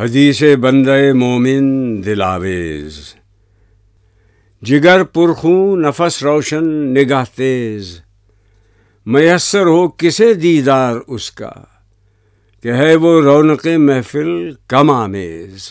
حدیث بندہ مومن دلاویز۔ جگر پرخوں نفس روشن نگاہ تیز۔ میسر ہو کسے دیدار اس کا کہ ہے وہ رونق محفل کم آمیز